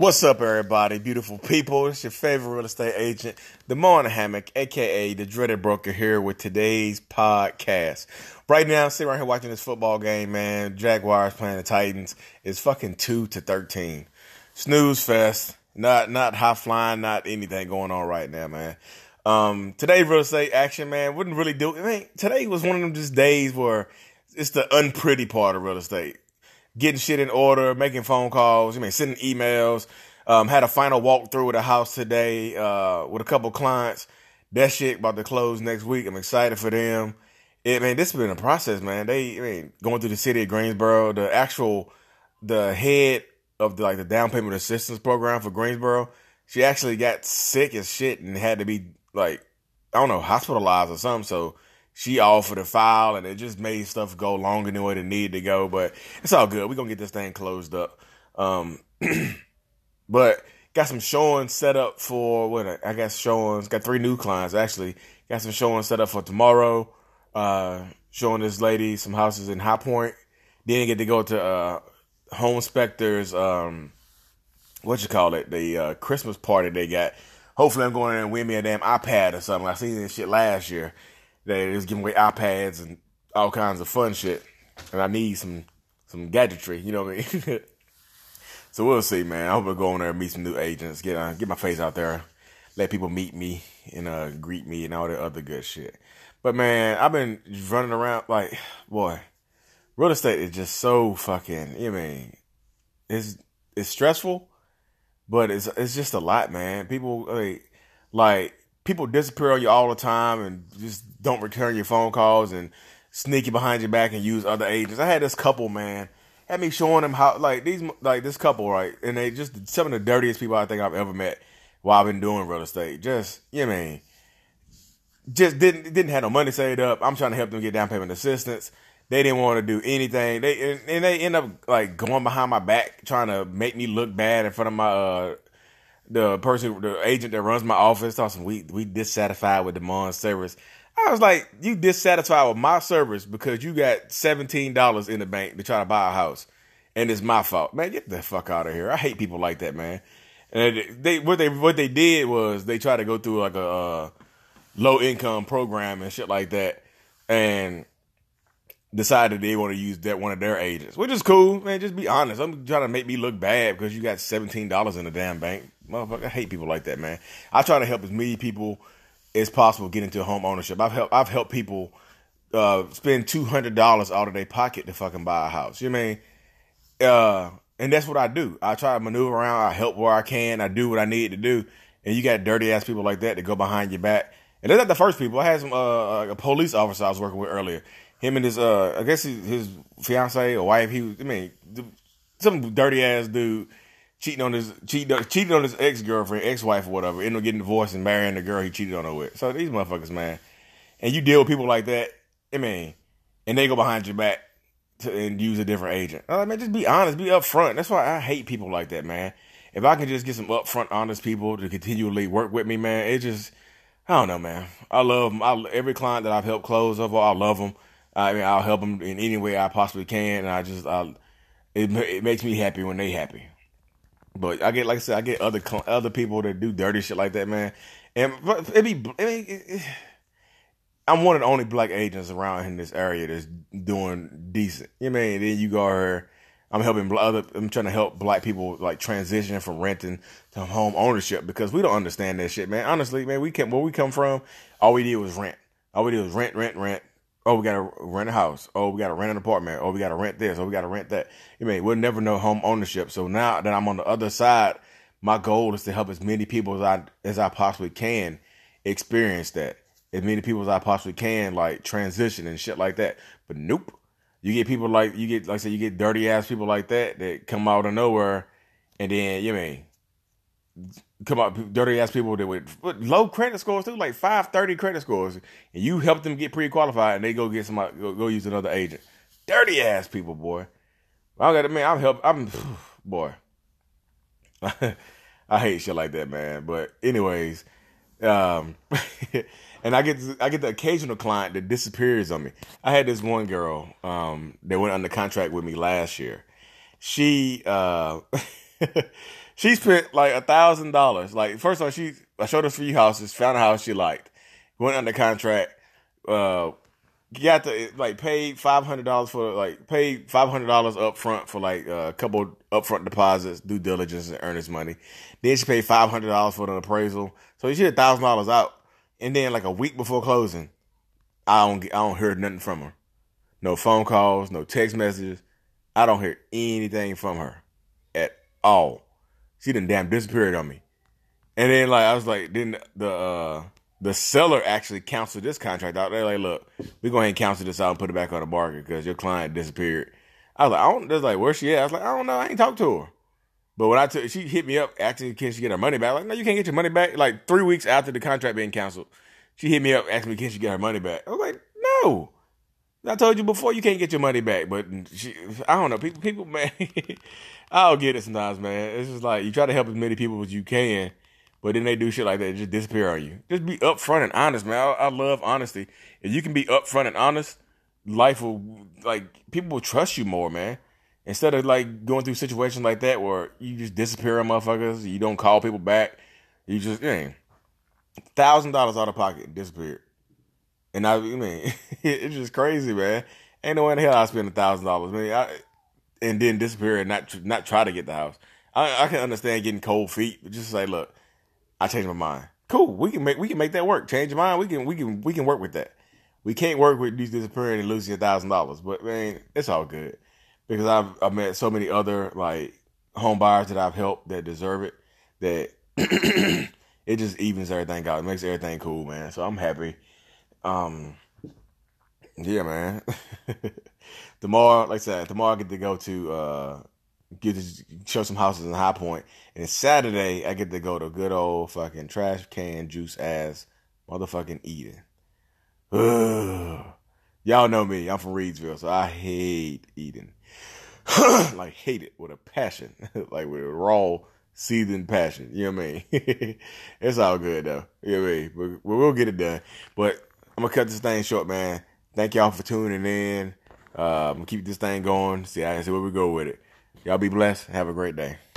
What's up, everybody? Beautiful people. It's your favorite real estate agent, the Mo in the Hammock, aka the Dreaded Broker, here with today's podcast. Right now, sitting right here watching this football game, man. Jaguars playing the Titans. It's fucking two to thirteen. Snooze fest. Not not high flying, not anything going on right now, man. Um, today real estate action, man, wouldn't really do. It. I mean, today was one of them just days where it's the unpretty part of real estate getting shit in order, making phone calls, I mean, sending emails. Um, had a final walkthrough of the house today uh, with a couple clients. That shit about to close next week. I'm excited for them. It man, this has been a process, man. They I mean, going through the city of Greensboro, the actual the head of the like the down payment assistance program for Greensboro, she actually got sick as shit and had to be like I don't know hospitalized or something. So she offered a file and it just made stuff go longer than what it needed to go. But it's all good. We're gonna get this thing closed up. Um, but got some showings set up for what I guess showings. Got three new clients actually. Got some showings set up for tomorrow. Uh, showing this lady some houses in High Point. Didn't get to go to uh, Home Inspector's um, what you call it, the uh, Christmas party they got. Hopefully, I'm going in and win me a damn iPad or something. I seen this shit last year they was giving away iPads and all kinds of fun shit. And I need some some gadgetry, you know what I mean? so we'll see, man. I hope I go in there and meet some new agents, get uh, get my face out there, let people meet me and uh, greet me and all that other good shit. But man, I've been running around like, boy, real estate is just so fucking. I mean, it's it's stressful, but it's it's just a lot, man. People like like people disappear on you all the time and just don't return your phone calls and sneaky behind your back and use other agents. I had this couple, man, had me showing them how like these like this couple, right? And they just some of the dirtiest people I think I've ever met while I've been doing real estate. Just you know I mean, just didn't didn't have no money saved up. I'm trying to help them get down payment assistance. They didn't want to do anything. They and, and they end up like going behind my back, trying to make me look bad in front of my uh the person, the agent that runs my office, talking we we dissatisfied with demand service. I was like, you dissatisfied with my service because you got seventeen dollars in the bank to try to buy a house, and it's my fault, man. Get the fuck out of here. I hate people like that, man. And they what they what they did was they tried to go through like a uh, low income program and shit like that, and decided they want to use that one of their agents, which is cool, man. Just be honest. I'm trying to make me look bad because you got seventeen dollars in the damn bank. Motherfucker, I hate people like that, man. I try to help as many people as possible get into home ownership. I've helped I've helped people uh, spend two hundred dollars out of their pocket to fucking buy a house. You know I mean? Uh, and that's what I do. I try to maneuver around. I help where I can. I do what I need to do. And you got dirty ass people like that that go behind your back. And they're not the first people. I had some uh, a police officer I was working with earlier. Him and his uh, I guess his, his fiance or wife. He was, I mean, some dirty ass dude cheating on his cheating cheating on his ex girlfriend, ex wife, or whatever. Ended up getting divorced and marrying the girl he cheated on her with. So these motherfuckers, man, and you deal with people like that. I mean, and they go behind your back to, and use a different agent. I mean, just be honest, be upfront. That's why I hate people like that, man. If I can just get some upfront, honest people to continually work with me, man, it just I don't know, man. I love them. I, every client that I've helped close of, I love them. I mean, I'll help them in any way I possibly can, and I just, I, it, it makes me happy when they happy. But I get, like I said, I get other other people that do dirty shit like that, man. And it be, I mean, it, I'm one of the only black agents around in this area that's doing decent. You know I mean? Then you go here. I'm helping other. I'm trying to help black people like transition from renting to home ownership because we don't understand that shit, man. Honestly, man, we can't. where we come from. All we did was rent. All we did was rent, rent, rent. Oh, we gotta rent a house. Oh, we gotta rent an apartment. Oh, we gotta rent this. Oh, we gotta rent that. You mean we'll never know home ownership. So now that I'm on the other side, my goal is to help as many people as I as I possibly can experience that. As many people as I possibly can, like transition and shit like that. But nope. You get people like you get like I said, you get dirty ass people like that that come out of nowhere and then you mean come out dirty ass people that with low credit scores too, like five thirty credit scores, and you help them get pre qualified, and they go get somebody go, go, use another agent. Dirty ass people, boy. I got to man, I'm help. I'm boy. I hate shit like that, man. But anyways, um, and I get I get the occasional client that disappears on me. I had this one girl um, that went under contract with me last year. She uh, she spent like a thousand dollars. Like first of all, she I showed her three houses, found a house she liked, went under contract, uh, got to like paid five hundred dollars for like paid five hundred dollars up front for like a couple upfront deposits, due diligence, and earnest money. Then she paid five hundred dollars for the appraisal, so she had thousand dollars out. And then like a week before closing, I don't I don't hear nothing from her. No phone calls, no text messages. I don't hear anything from her at all. She didn't damn disappeared on me. And then like I was like, then the uh the seller actually canceled this contract out. They're like, look, we go ahead and cancel this out and put it back on the market because your client disappeared. I was like, I don't, They're like, where she at? I was like, I don't know. I ain't talked to her. But when I took, she hit me up asking, can she get her money back? Like, no, you can't get your money back. Like three weeks after the contract being canceled, she hit me up asking me, can she get her money back? I was like, no. I told you before, you can't get your money back. But she, I don't know. People, people, man, I don't get it sometimes, man. It's just like you try to help as many people as you can but then they do shit like that, just disappear on you. Just be upfront and honest, man. I, I, love honesty. If you can be upfront and honest, life will like people will trust you more, man. Instead of like going through situations like that where you just disappear on motherfuckers, you don't call people back, you just yeah, thousand dollars out of pocket disappeared. And I, I mean, it's just crazy, man. Ain't no way in hell I spend a thousand dollars, man. I, and then disappear and not not try to get the house. I, I can understand getting cold feet, but just say, look, I changed my mind. Cool. We can make we can make that work. Change your mind. We can we can we can work with that. We can't work with you disappearing and losing a thousand dollars, but man, it's all good because I've I've met so many other like home buyers that I've helped that deserve it. That it just evens everything out. It makes everything cool, man. So I'm happy. Um, yeah, man. tomorrow, like I said, tomorrow I get to go to uh get to show some houses in High Point. And Saturday, I get to go to good old fucking trash can juice ass motherfucking Eden. Ugh. Y'all know me. I'm from Reidsville, so I hate Eden. like hate it with a passion, like with a raw, seething passion. You know what I mean? it's all good though. You know what I mean? But we'll get it done. But I'm gonna cut this thing short, man. Thank y'all for tuning in. Uh, I'm gonna keep this thing going. See, I see where we go with it. Y'all be blessed. Have a great day.